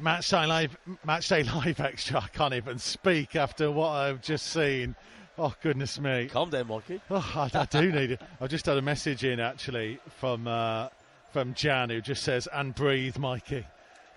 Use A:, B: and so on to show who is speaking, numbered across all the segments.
A: Match day live, match day live extra. I can't even speak after what I've just seen. Oh goodness me!
B: Calm down, Mikey.
A: Oh, I, I do need it. I've just had a message in actually from uh, from Jan who just says, "And breathe, Mikey."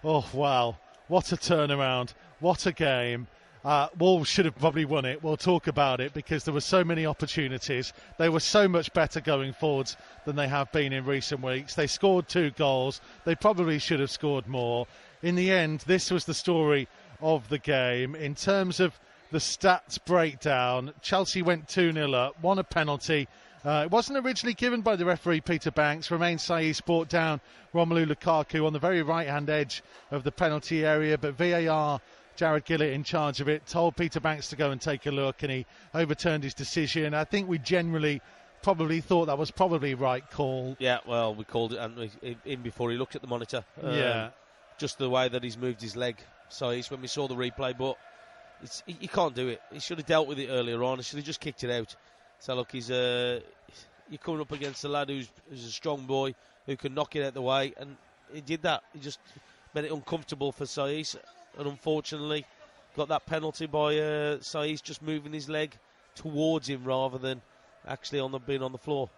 A: Oh wow! What a turnaround! What a game! Uh, Wolves should have probably won it. We'll talk about it because there were so many opportunities. They were so much better going forwards than they have been in recent weeks. They scored two goals. They probably should have scored more. In the end, this was the story of the game. In terms of the stats breakdown, Chelsea went 2 0 up, won a penalty. Uh, it wasn't originally given by the referee Peter Bankes. Romain Saiss brought down Romelu Lukaku on the very right hand edge of the penalty area, but VAR Jarred Gillett in charge of it, told Peter Bankes to go and take a look, and he overturned his decision. I think we generally probably thought that was probably right call.
B: Yeah, well, we called it and in before he looked at the monitor.
A: Um, yeah,
B: just the way that he's moved his leg. So it's when we saw the replay, but he, he, can't do it. He should have dealt with it earlier on. He should have just kicked it out. So look, he's uh, you're coming up against a lad who's, who's a strong boy who can knock it out the way, and he did that. He just made it uncomfortable for Saiss and unfortunately got that penalty by uh, Saiss just moving his leg towards him rather than actually on the being on the floor.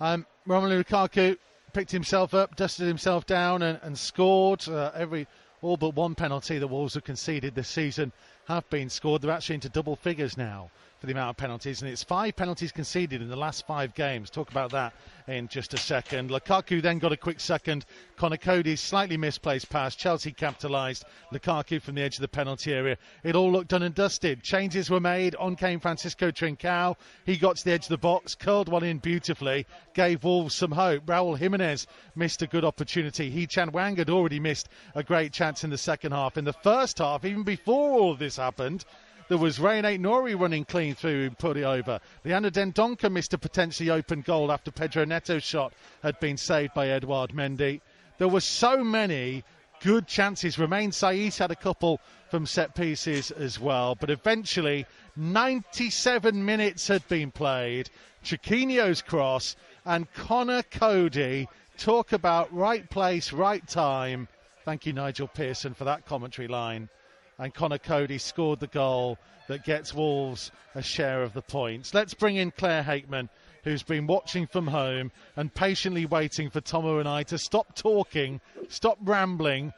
A: Um, Romelu Lukaku picked himself up, dusted himself down, and, and scored. Uh, every all but one penalty the Wolves have conceded this season have been scored. They're actually into double figures now for the amount of penalties, and it's five penalties conceded in the last five games. Talk about that in just a second. Lukaku then got a quick second. Conor Coady's slightly misplaced pass. Chelsea capitalised. Lukaku from the edge of the penalty area. It all looked done and dusted. Changes were made. On came Francisco Trincao. He got to the edge of the box, curled one in beautifully, gave Wolves some hope. Raul Jimenez missed a good opportunity. Hee Chan Hwang had already missed a great chance in the second half. In the first half, even before all of this happened, there was Rayan Aït-Nouri running clean through and put it over. Leander Dendoncker missed a potentially open goal after Pedro Neto's shot had been saved by Edouard Mendy. There were so many good chances. Romain Saiss had a couple from set pieces as well. But eventually, 97 minutes had been played. Chiquinho's cross and Conor Coady talk about right place, right time. Thank you, Nigel Pearson, for that commentary line and Conor Coady scored the goal that gets Wolves a share of the points. Let's bring in Claire Hakeman, who's been watching from home and patiently waiting for Tomo and I to stop talking, stop rambling.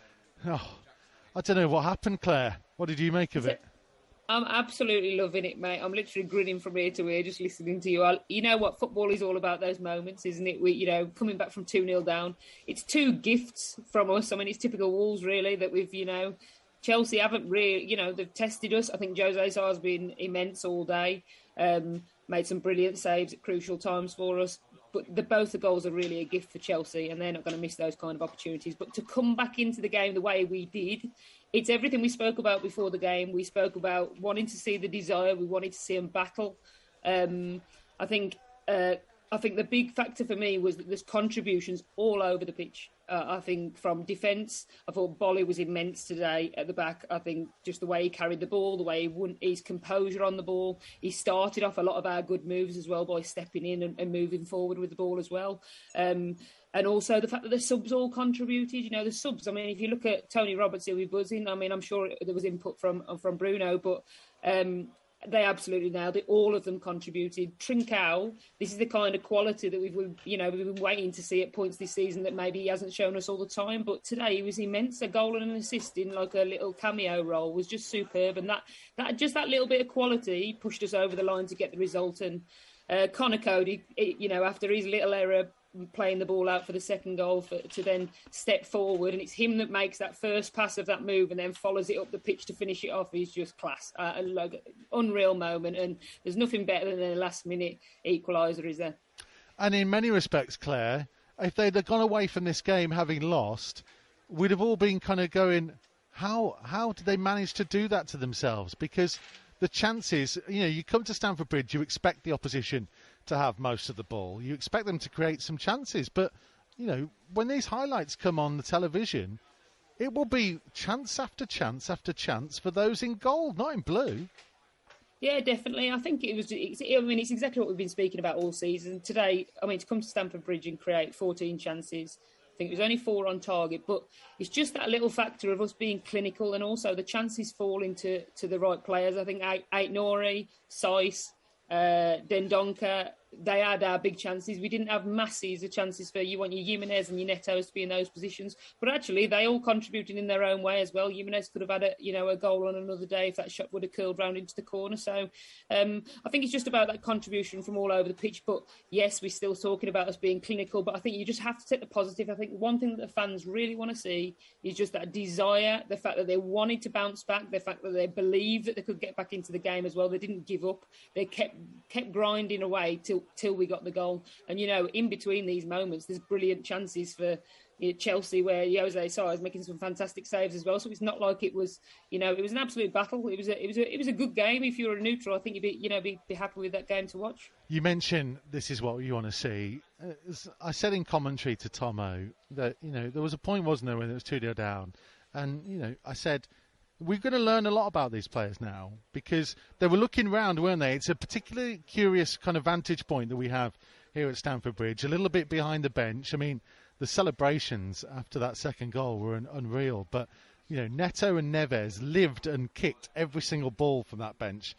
A: Oh, I don't know what happened, Claire. What did you make of it?
C: I'm absolutely loving it, mate. I'm literally grinning from ear to ear just listening to you. I, you know what football is all about? Those moments, isn't it? We, you know, coming back from two 0 down. It's two gifts from us. I mean, it's typical Wolves, really, that we've, you know, Chelsea haven't really, you know, they've tested us. I think Jose has been immense all day, um, made some brilliant saves at crucial times for us. But the, both the goals are really a gift for Chelsea, and they're not going to miss those kind of opportunities. But to come back into the game the way we did, it's everything we spoke about before the game. We spoke about wanting to see the desire, we wanted to see them battle. Um, I think uh, I think the big factor for me was that there's contributions all over the pitch. Uh, I think from defence, I thought Boly was immense today at the back. I think just the way he carried the ball, the way he won, his composure on the ball. He started off a lot of our good moves as well by stepping in and, and moving forward with the ball as well. Um, and also the fact that the subs all contributed. You know, the subs. I mean, if you look at Tony Roberts, he'll be buzzing. I mean, I'm sure there was input from from Bruno, but um, they absolutely nailed it. All of them contributed. Trincao, this is the kind of quality that we've, you know, we've been waiting to see at points this season that maybe he hasn't shown us all the time. But today he was immense. A goal and an assist in like a little cameo role was just superb, and that that just that little bit of quality pushed us over the line to get the result. And uh, Conor Coady, you know, after his little error playing the ball out for the second goal for, to then step forward, and it's him that makes that first pass of that move and then follows it up the pitch to finish it off. He's just class, uh, like unreal moment, and there's nothing better than a last minute equaliser, is there?
A: And in many respects, Claire, if they'd have gone away from this game having lost, we'd have all been kind of going, how how did they manage to do that to themselves? Because the chances, you know, you come to Stamford Bridge, you expect the opposition to have most of the ball. You expect them to create some chances, but you know when these highlights come on the television, it will be chance after chance after chance for those in gold, not in blue.
C: Yeah, definitely. I think it was. I mean, it's exactly what we've been speaking about all season. Today, I mean, to come to Stamford Bridge and create 14 chances, I think it was only four on target, but it's just that little factor of us being clinical and also the chances falling to, to the right players. I think Aït-Nouri, Saïss, uh, Dendoncker, they had our big chances. We didn't have masses of chances for you want your Jimenez and your Netos to be in those positions, but actually they all contributed in their own way as well. Jimenez could have had a you know a goal on another day if that shot would have curled round into the corner. So um, I think it's just about that contribution from all over the pitch. But yes, we're still talking about us being clinical, but I think you just have to take the positive. I think one thing that the fans really want to see is just that desire, the fact that they wanted to bounce back, the fact that they believed that they could get back into the game as well. They didn't give up. They kept kept grinding away till till we got the goal. And you know, in between these moments, there's brilliant chances for you know, Chelsea where Jose Sa is making some fantastic saves as well. So it's not like it was, you know, it was an absolute battle. It was a, it was a, it was a good game. If you were a neutral, I think you'd be, you know, be, be happy with that game to watch.
A: You mentioned this is what you want to see. Uh, I said in commentary to Tomo that you know there was a point, wasn't there, when it was two 0 down, and you know I said we're going to learn a lot about these players now because they were looking around, weren't they? It's a particularly curious kind of vantage point that we have here at Stamford Bridge, a little bit behind the bench. I mean, the celebrations after that second goal were un- unreal, but you know, Neto and Neves lived and kicked every single ball from that bench.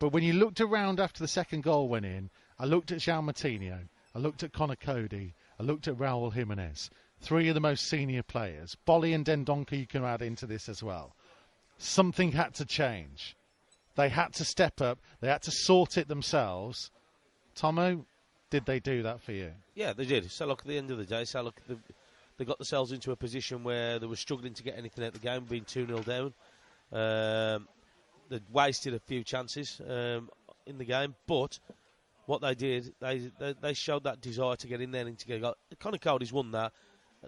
A: But when you looked around after the second goal went in, I looked at João Moutinho, I looked at Conor Coady, I looked at Raul Jimenez, three of the most senior players. Boly and Dendoncker you can add into this as well something had to change. They had to step up. They had to sort it themselves. Tomo, did they do that for you?
B: Yeah, they did. So look, at the end of the day, so look, they, they got themselves into a position where they were struggling to get anything out of the game, being 2 0 down. Um, they wasted a few chances um, in the game, but what they did, they, they, they showed that desire to get in there and to get. Conor Coady's won that.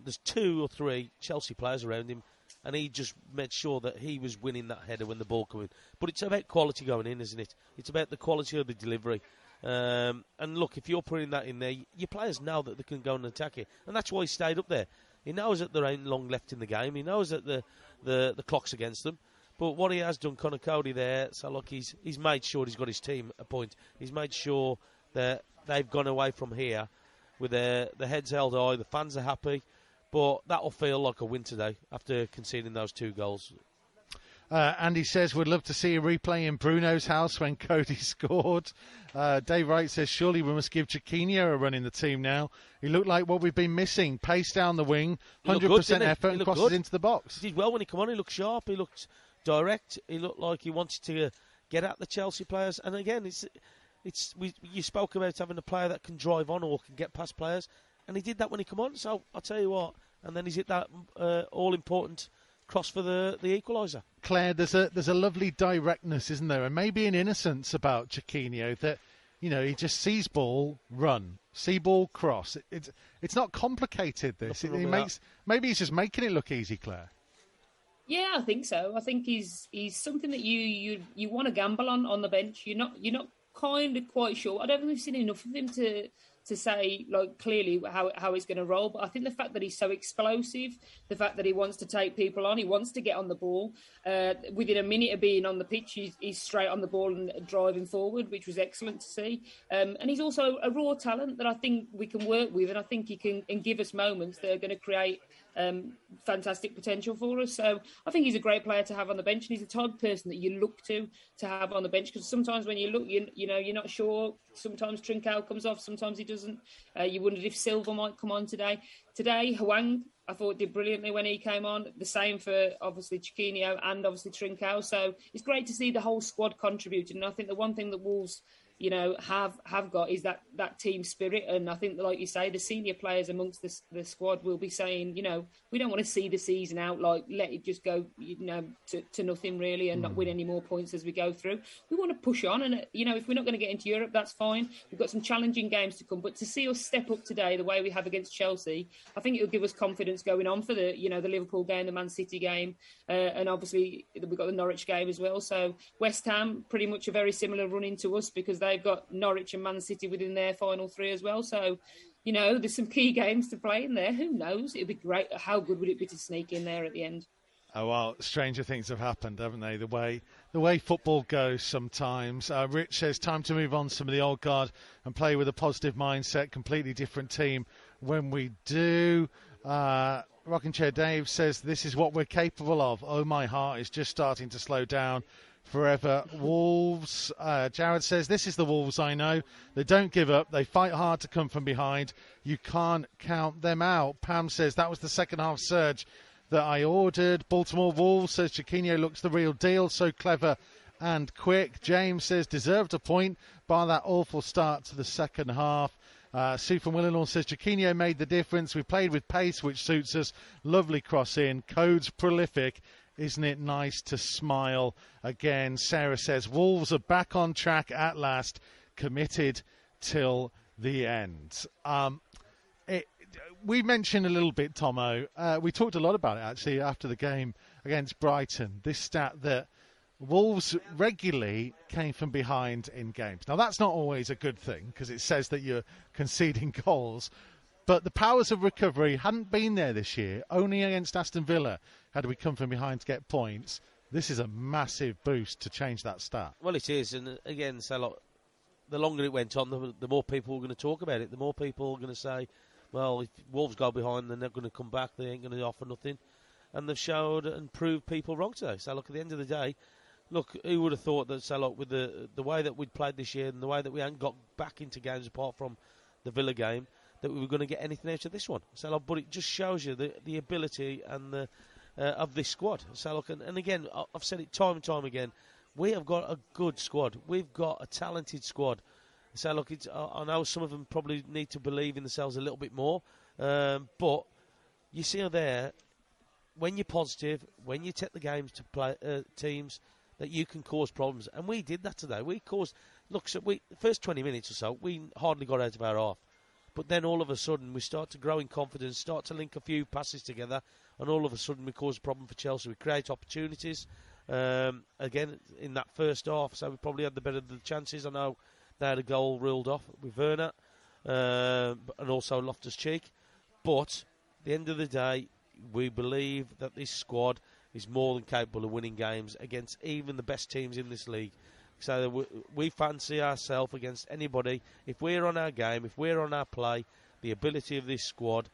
B: There's two or three Chelsea players around him and he just made sure that he was winning that header when the ball came in. But it's about quality going in, isn't it? It's about the quality of the delivery. Um, and look, if you're putting that in there, your players know that they can go and attack it, and that's why he stayed up there. He knows that there ain't long left in the game. He knows that the the, the clock's against them. But what he has done, Conor Coady there, so look, he's he's made sure he's got his team a point. He's made sure that they've gone away from here with their the heads held high. The fans are happy. But that'll feel like a win today after conceding those two goals.
A: Uh, Andy says we'd love to see a replay in Bruno's house when Coady scored. Uh, Dave Wright says surely we must give Chiquinho a run in the team now. He looked like what we've been missing: pace down the wing, hundred percent effort, and crosses good. into the box.
B: He did well when he came on. He looked sharp. He looked direct. He looked like he wanted to get at the Chelsea players. And again, it's it's we, you spoke about having a player that can drive on or can get past players, and he did that when he came on. So I'll tell you what, and then he's hit that uh, all important cross for the, the equaliser.
A: Claire, there's a there's a lovely directness, isn't there, and maybe an innocence about Chiquinho that you know he just sees ball, run, see ball, cross. It, it's it's not complicated. This it, he makes maybe he's just making it look easy, Claire.
C: Yeah, I think so. I think he's he's something that you you you want to gamble on on the bench. You're not you're not kind of quite sure. I don't think we've seen enough of him to to say like clearly how how he's going to roll. But I think the fact that he's so explosive, the fact that he wants to take people on, he wants to get on the ball. Uh, within a minute of being on the pitch, he's, he's, straight on the ball and driving forward, which was excellent to see. Um, and he's also a raw talent that I think we can work with, and I think he can and give us moments that are going to create um, fantastic potential for us. So I think he's a great player to have on the bench, and he's the type of person that you look to to have on the bench because sometimes when you look, you, you know, you're not sure. Sometimes Trincao comes off, sometimes he doesn't. Uh, you wondered if Silva might come on today. Today, Hwang, I thought did brilliantly when he came on. The same for obviously Chiquinho and obviously Trincao. So it's great to see the whole squad contributing. And I think the one thing that Wolves you know, have have got is that that team spirit. And I think, like you say, the senior players amongst the, the squad will be saying, you know, we don't want to see the season out like let it just go, you know, to, to nothing really, and mm. not win any more points as we go through. We want to push on, and you know, if we're not going to get into Europe, that's fine. We've got some challenging games to come, but to see us step up today the way we have against Chelsea, I think it'll give us confidence going on for the, you know, the Liverpool game, the Man City game, uh, and obviously we've got the Norwich game as well. So West Ham pretty much a very similar running to us because they've got Norwich and Man City within their final three as well. So, you know, there's some key games to play in there. Who knows? It'd be great. How good would it be to sneak in there at the end?
A: Oh well, stranger things have happened, haven't they? The way the way football goes sometimes. Uh, Rich says time to move on some of the old guard and play with a positive mindset. Completely different team when we do. Uh, Rocking Chair Dave says this is what we're capable of. Oh, my heart is just starting to slow down forever. Wolves. Uh, Jared says this is the Wolves I know. They don't give up. They fight hard to come from behind. You can't count them out. Pam says that was the second half surge that I ordered. Baltimore Wolves says Chiquinho looks the real deal. So clever and quick. James says deserved a point by that awful start to the second half. Uh, Sue from Willenhall says Chiquinho made the difference. We played with pace, which suits us. Lovely cross in. Codes prolific. Isn't it nice to smile again? Sarah says Wolves are back on track at last, committed till the end. Um, it, we mentioned a little bit, Tomo. Uh, we talked a lot about it actually after the game against Brighton. This stat that Wolves regularly came from behind in games. Now, that's not always a good thing because it says that you're conceding goals. But the powers of recovery hadn't been there this year. Only against Aston Villa had we come from behind to get points. This is a massive boost to change that stat.
B: Well, it is. And uh, again, so like, the longer it went on, the, the more people were going to talk about it. The more people were going to say, well, if Wolves go behind, then they're going to come back. They ain't going to offer nothing. And they've showed and proved people wrong today. So, look, at the end of the day, look, who would have thought that Salok, with the the way that we'd played this year and the way that we hadn't got back into games apart from the Villa game, that we were going to get anything out of this one. Salok, but it just shows you the the ability and the uh, of this squad. Salok, and, and again, I've said it time and time again, we have got a good squad. We've got a talented squad. So look, I know some of them probably need to believe in themselves a little bit more, um, but you see there, when you're positive, when you take the games to play uh, teams, that you can cause problems. And we did that today. We caused, look, so we, first 20 minutes or so, we hardly got out of our half. But then all of a sudden, we start to grow in confidence, start to link a few passes together, and all of a sudden, we cause a problem for Chelsea. We create opportunities. Um, again, in that first half, so we probably had the better of the chances. I know they had a goal ruled off with Werner uh, and also Loftus Cheek. But at the end of the day, we believe that this squad is more than capable of winning games against even the best teams in this league. So we, we fancy ourselves against anybody. If we're on our game, if we're on our play, the ability of this squad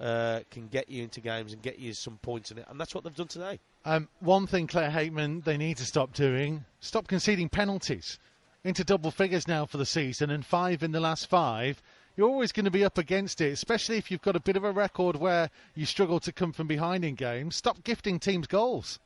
B: uh, can get you into games and get you some points in it, and that's what they've done today.
A: Um, one thing, Claire Hakeman, they need to stop doing: stop conceding penalties into double figures now for the season, and five in the last five you're always going to be up against it, especially if you've got a bit of a record where you struggle to come from behind in games. Stop gifting teams goals.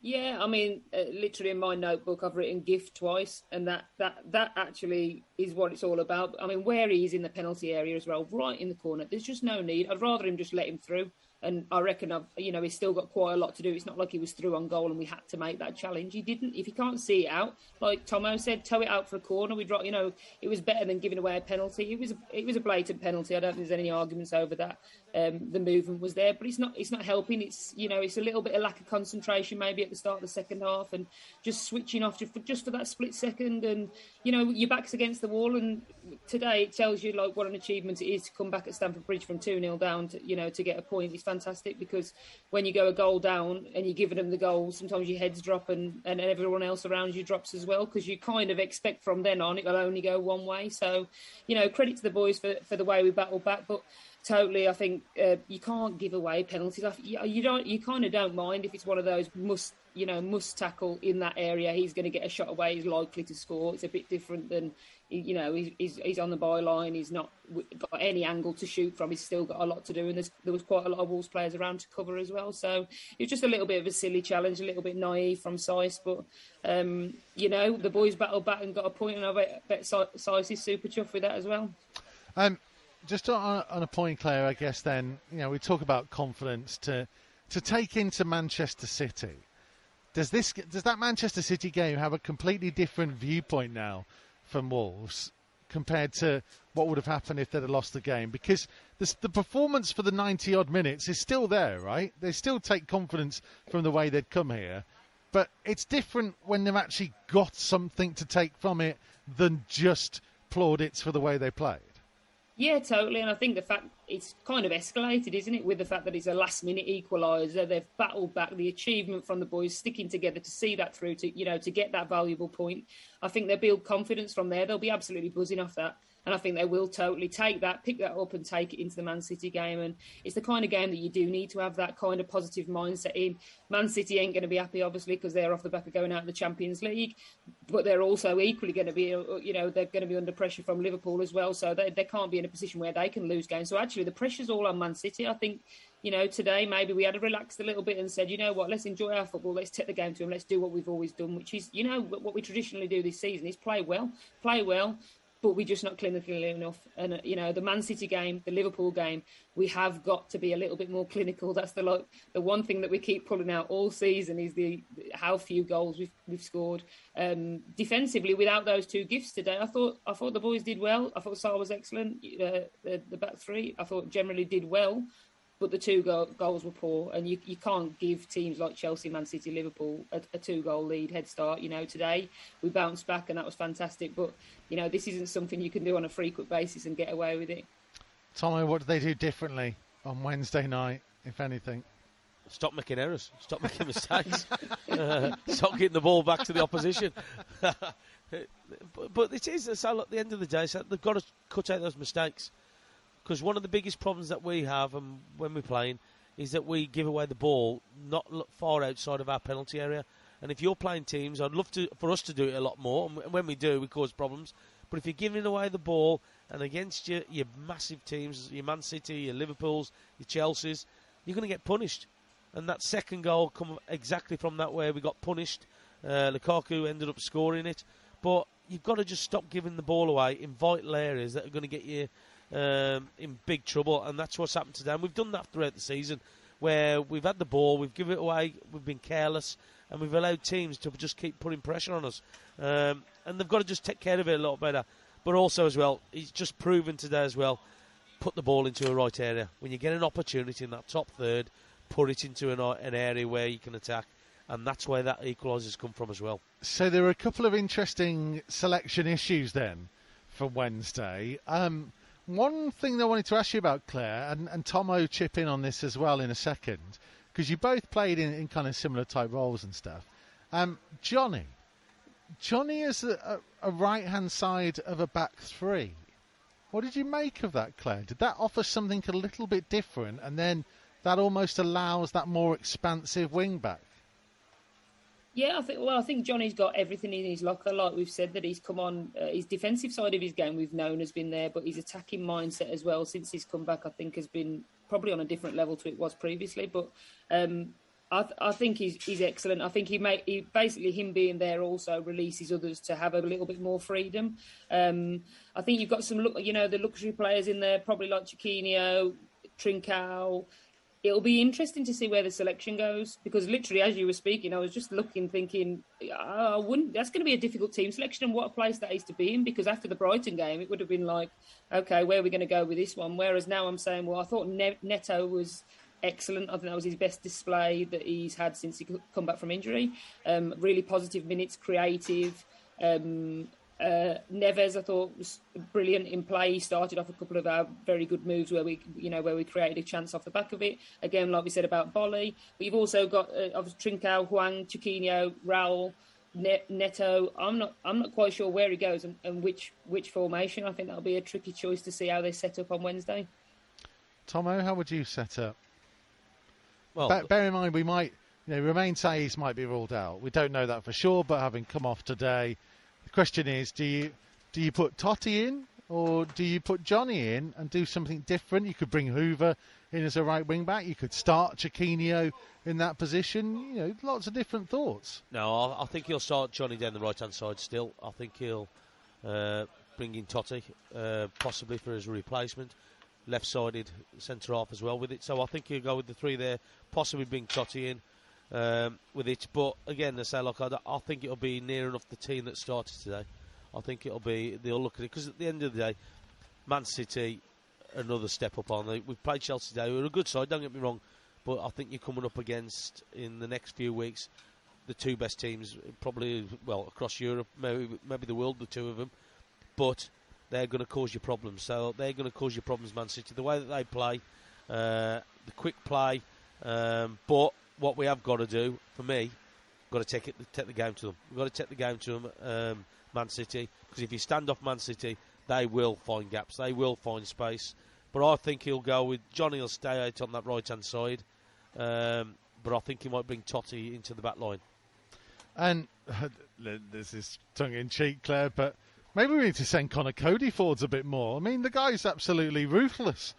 C: Yeah, I mean, uh, literally in my notebook, I've written gift twice, and that, that that actually is what it's all about. I mean, where he is in the penalty area as well, right in the corner. There's just no need. I'd rather him just let him through and I reckon I've, you know he's still got quite a lot to do. It's not like he was through on goal and we had to make that challenge. He didn't. If he can't see it out, like Tomo said, tow it out for a corner. We drop. You know, it was better than giving away a penalty. It was a, it was a blatant penalty. I don't think there's any arguments over that. Um, the movement was there, but it's not it's not helping. It's you know it's a little bit of lack of concentration maybe at the start of the second half and just switching off just for, just for that split second. And you know your back's against the wall. And today it tells you like what an achievement it is to come back at Stamford Bridge from two 0 down to you know to get a point. It's fantastic because when you go a goal down and you're giving them the goal, sometimes your heads drop and, and everyone else around you drops as well because you kind of expect from then on it will only go one way. So, you know, credit to the boys for, for the way we battled back. But totally. I think uh, you can't give away penalties. You don't. You kind of don't mind if it's one of those must, you know, must tackle in that area. He's going to get a shot away. He's likely to score. It's a bit different than you know, he's, he's on the byline. He's not got any angle to shoot from. He's still got a lot to do, and there was quite a lot of Wolves players around to cover as well. So it's just a little bit of a silly challenge, a little bit naive from Saiss, but um, you know, the boys battled back and got a point, and I bet, bet Saiss is super chuffed with that as well.
A: Um, just on, on a point, Claire, I guess then you know we talk about confidence to to take into Manchester City. Does this does that Manchester City game have a completely different viewpoint now from Wolves compared to what would have happened if they'd have lost the game because the, the performance for the 90 odd minutes is still there, right? They still take confidence from the way they'd come here, but it's different when they've actually got something to take from it than just plaudits for the way they played.
C: Yeah, totally. And I think the fact it's kind of escalated, isn't it, with the fact that it's a last minute equaliser. They've battled back the achievement from the boys sticking together to see that through to, you know, to get that valuable point. I think they build confidence from there. They'll be absolutely buzzing off that. And I think they will totally take that, pick that up, and take it into the Man City game. And it's the kind of game that you do need to have that kind of positive mindset in. Man City ain't going to be happy, obviously, because they're off the back of going out of the Champions League, but they're also equally going to be, you know, they're going to be under pressure from Liverpool as well. So they, they can't be in a position where they can lose games. So actually, the pressure's all on Man City. I think you know, today maybe we had a relaxed a little bit and said, you know what, let's enjoy our football, let's take the game to them, let's do what we've always done, which is, you know, what we traditionally do this season is play well, play well, but we're just not clinical enough. And uh, you know, the Man City game, the Liverpool game, we have got to be a little bit more clinical. That's the like, the one thing that we keep pulling out all season is the how few goals we've we've scored um, defensively without those two gifts today. I thought I thought the boys did well. I thought Sa was excellent. Uh, the, the back three, I thought generally did well but the two go- goals were poor, and you, you can't give teams like Chelsea, Man City, Liverpool a, a two goal lead head start. You know, today we bounced back, and that was fantastic. But you know, this isn't something you can do on a frequent basis and get away with it.
A: Tommy, what do they do differently on Wednesday night, if anything?
B: Stop making errors. Stop making mistakes. uh, stop getting the ball back to the opposition. but, but it is so at the end of the day, so they've got to cut out those mistakes. Because one of the biggest problems that we have and when we're playing is that we give away the ball not far outside of our penalty area. And if you're playing teams, I'd love to for us to do it a lot more. And when we do, we cause problems. But if you're giving away the ball and against your, your massive teams, your Man City, your Liverpools, your Chelseas, you're going to get punished. And that second goal come exactly from that way. We got punished. Uh, Lukaku ended up scoring it. But you've got to just stop giving the ball away in vital areas that are going to get you um, in big trouble, and that's what's happened to them. We've done that throughout the season, where we've had the ball, we've given it away, we've been careless, and we've allowed teams to just keep putting pressure on us. Um, and they've got to just take care of it a lot better. But also as well, he's just proven today as well, put the ball into a right area. When you get an opportunity in that top third, put it into an, an area where you can attack and that's where that equaliser's come from as well.
A: So there are a couple of interesting selection issues then for Wednesday. Um, one thing I wanted to ask you about, Claire, and, and Tomo chip in on this as well in a second, because you both played in, in kind of similar type roles and stuff. Um, Johnny, Johnny is a, a, a right hand side of a back three. What did you make of that, Claire? Did that offer something a little bit different, and then that almost allows that more expansive wing back?
C: Yeah, I think. Well, I think Johnny's got everything in his locker. Like we've said, that he's come on. Uh, his defensive side of his game we've known has been there, but his attacking mindset as well since he's come back, I think, has been probably on a different level to it was previously. But um, I, th- I, think he's, he's excellent. I think he make he, basically him being there also releases others to have a little bit more freedom. Um, I think you've got some look, you know, the luxury players in there, probably like Chiquinho, Trincao it'll be interesting to see where the selection goes because literally as you were speaking i was just looking thinking i wouldn't that's going to be a difficult team selection and what a place that is to be in because after the brighton game it would have been like okay where are we going to go with this one? Whereas now i'm saying well i thought neto was excellent. I think that was his best display that he's had since he come back from injury. Um, really positive minutes creative um, uh, Neves, I thought, was brilliant in play. He started off a couple of our very good moves where we, you know, where we created a chance off the back of it. Again, like we said about Boly, but you've also got uh, obviously Trincao, Hwang, Chiquinho, Raul, Neto. I'm not, I'm not quite sure where he goes and, and which which formation. I think that'll be a tricky choice to see how they set up on Wednesday.
A: Tomo, how would you set up?
B: Well,
A: ba- bear in mind we might, you know, Romain Saiss might be ruled out. We don't know that for sure, but having come off today the question is, do you do you put Toti in or do you put Johnny in and do something different? You could bring Hoever in as a right wing back. You could start Chiquinho in that position. You know, lots of different thoughts.
B: No, I, I think he'll start Johnny down the right hand side still. I think he'll uh, bring in Toti uh, possibly for his replacement. Left sided centre half as well with it. So I think he'll go with the three there, possibly bring Toti in um, with it. But again, they say, look, I, I, think it'll be near enough the team that started today. I think it'll be they'll look at it because at the end of the day, Man City another step up on. We've played Chelsea today. We're a good side. Don't get me wrong, but I think you're coming up against in the next few weeks the two best teams, probably well across Europe, maybe maybe the world, the two of them. But they're going to cause you problems. So they're going to cause you problems, Man City. The way that they play, uh, the quick play, um, but what we have got to do, for me, got to take it, take the game to them. We've got to take the game to them, um, Man City, because if you stand off Man City, they will find gaps. They will find space. But I think he'll go with Johnny. will stay out on that right hand side. Um, but I think he might bring Toti into the back line.
A: And this is tongue in cheek, Claire, but maybe we need to send Conor Coady forwards a bit more. I mean, the guy's absolutely ruthless.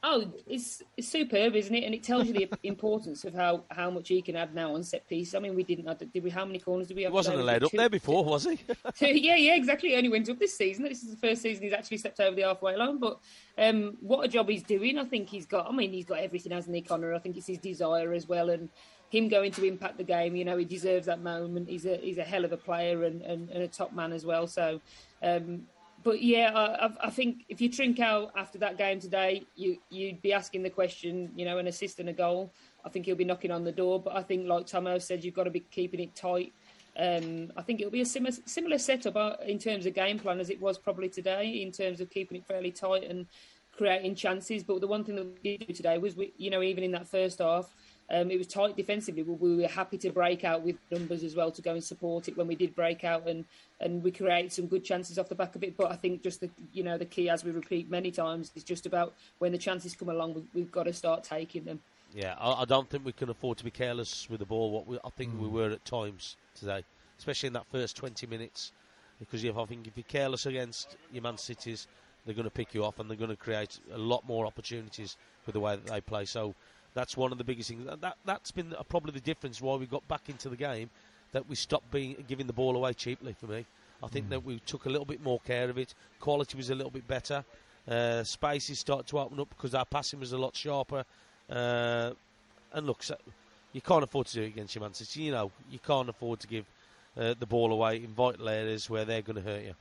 C: Oh, it's, it's superb, isn't it? And it tells you the importance of how, how much he can add now on set pieces. I mean, we didn't have, did we? How many corners did we have?
B: He wasn't allowed up there before, was he?
C: yeah, yeah, exactly. He only went up this season. This is the first season he's actually stepped over the halfway line. But um, what a job he's doing! I think he's got. I mean, he's got everything, hasn't he, Conor? I think it's his desire as well, and him going to impact the game. You know, he deserves that moment. He's a he's a hell of a player and, and, and a top man as well. So. Um, but yeah, I, I, think if you Trincao after that game today, you you'd be asking the question, you know, an assist and a goal. I think he'll be knocking on the door. But I think, like Tomo said, you've got to be keeping it tight. Um, I think it'll be a similar similar setup uh, in terms of game plan as it was probably today, in terms of keeping it fairly tight and creating chances. But the one thing that we did do today was, we, you know, even in that first half, um, it was tight defensively. We were happy to break out with numbers as well to go and support it when we did break out, and, and we created some good chances off the back of it. But I think just the you know the key, as we repeat many times, is just about when the chances come along, we've, we've got to start taking them.
B: Yeah, I, I, don't think we can afford to be careless with the ball. What we, I think mm. we were at times today, especially in that first 20 minutes, because if I think if you're careless against your Man Cities, they're going to pick you off and they're going to create a lot more opportunities with the way that they play. So that's one of the biggest things. That that's been probably the difference why we got back into the game. That we stopped being giving the ball away cheaply. For me, I think mm. that we took a little bit more care of it. Quality was a little bit better. Uh, spaces started to open up because our passing was a lot sharper. Uh, and look, so you can't afford to do it against your Man City. You know, you can't afford to give uh, the ball away in vital areas where they're going to hurt you.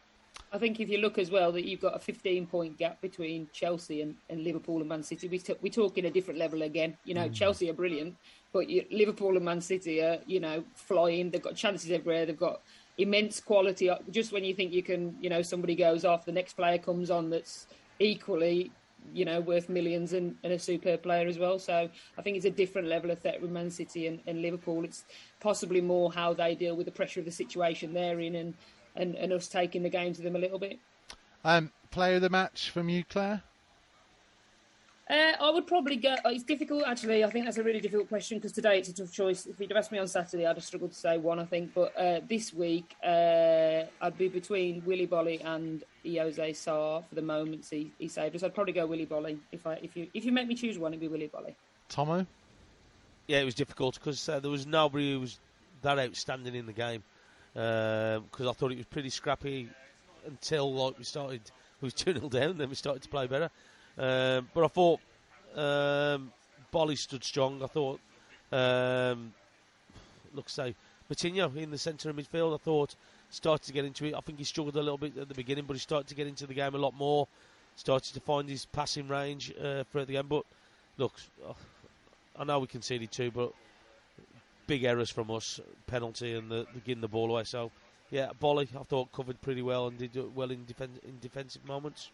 C: I think if you look as well that you've got a 15 point gap between Chelsea and, and Liverpool and Man City, we t- we talk in a different level again. You know, mm. Chelsea are brilliant, but you, Liverpool and Man City are you know flying. They've got chances everywhere. They've got immense quality. Just when you think you can, you know, somebody goes off, the next player comes on that's equally you know, worth millions and, and, a superb player as well. So I think it's a different level of threat with Man City and, and, Liverpool. It's possibly more how they deal with the pressure of the situation they're in and, and, and us taking the game to them a little bit.
A: Um, player of the match from you, Claire?
C: Uh, I would probably go. Uh, it's difficult, actually. I think that's a really difficult question because today it's a tough choice. If you'd have asked me on Saturday, I'd have struggled to say one, I think. But uh, this week, uh, I'd be between Willy Boly and Jose Sa for the moments he, he saved us. I'd probably go Willy Boly. If I if you if you make me choose one, it'd be Willy Boly.
A: Tomo?
B: Yeah, it was difficult because uh, there was nobody who was that outstanding in the game because um, I thought it was pretty scrappy until like we started. We was two 0 down, then we started to play better. Um, but I thought um, Boly stood strong. I thought, um, look, say Moutinho in the centre of midfield. I thought started to get into it. I think he struggled a little bit at the beginning, but he started to get into the game a lot more. Started to find his passing range uh, throughout the game. But look, I know we conceded two, but big errors from us, penalty and the, the getting the ball away. So, yeah, Boly I thought covered pretty well and did well in, defen- in defensive moments.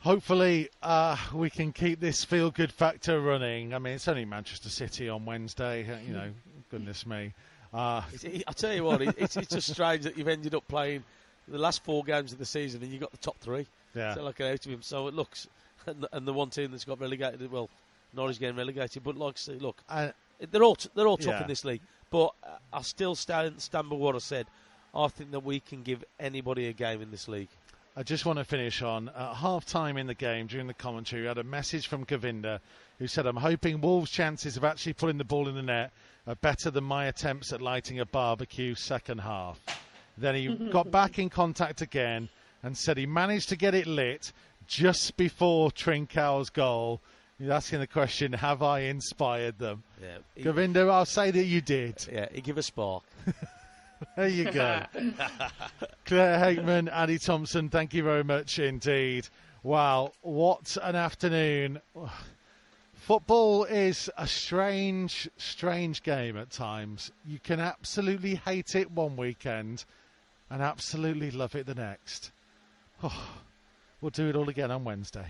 A: Hopefully, uh, we can keep this feel good factor running. I mean, it's only Manchester City on Wednesday. Uh, you know, goodness me. Uh,
B: I tell you what, it's, it's just strange that you've ended up playing the last four games of the season and you got the top three.
A: Yeah.
B: So like out of him. So it looks, and, and the one team that's got relegated, well, Norwich getting relegated. But like, see, look, uh, they're all t- they're all tough yeah. in this league, but I still stand stand by what I said. I think that we can give anybody a game in this league.
A: I just want to finish on at half time in the game during the commentary. We had a message from Govinda who said, I'm hoping Wolves' chances of actually putting the ball in the net are better than my attempts at lighting a barbecue second half. Then he got back in contact again and said he managed to get it lit just before Trincao's goal He's asking the question, have I inspired them? Yeah. He, Govinda, I'll say that you did.
B: Yeah, he give a spark.
A: there you go. Claire Hakeman, Andy Thompson, thank you very much indeed. Wow, what an afternoon. Football is a strange, strange game at times. You can absolutely hate it one weekend and absolutely love it the next. Oh, we'll do it all again on Wednesday.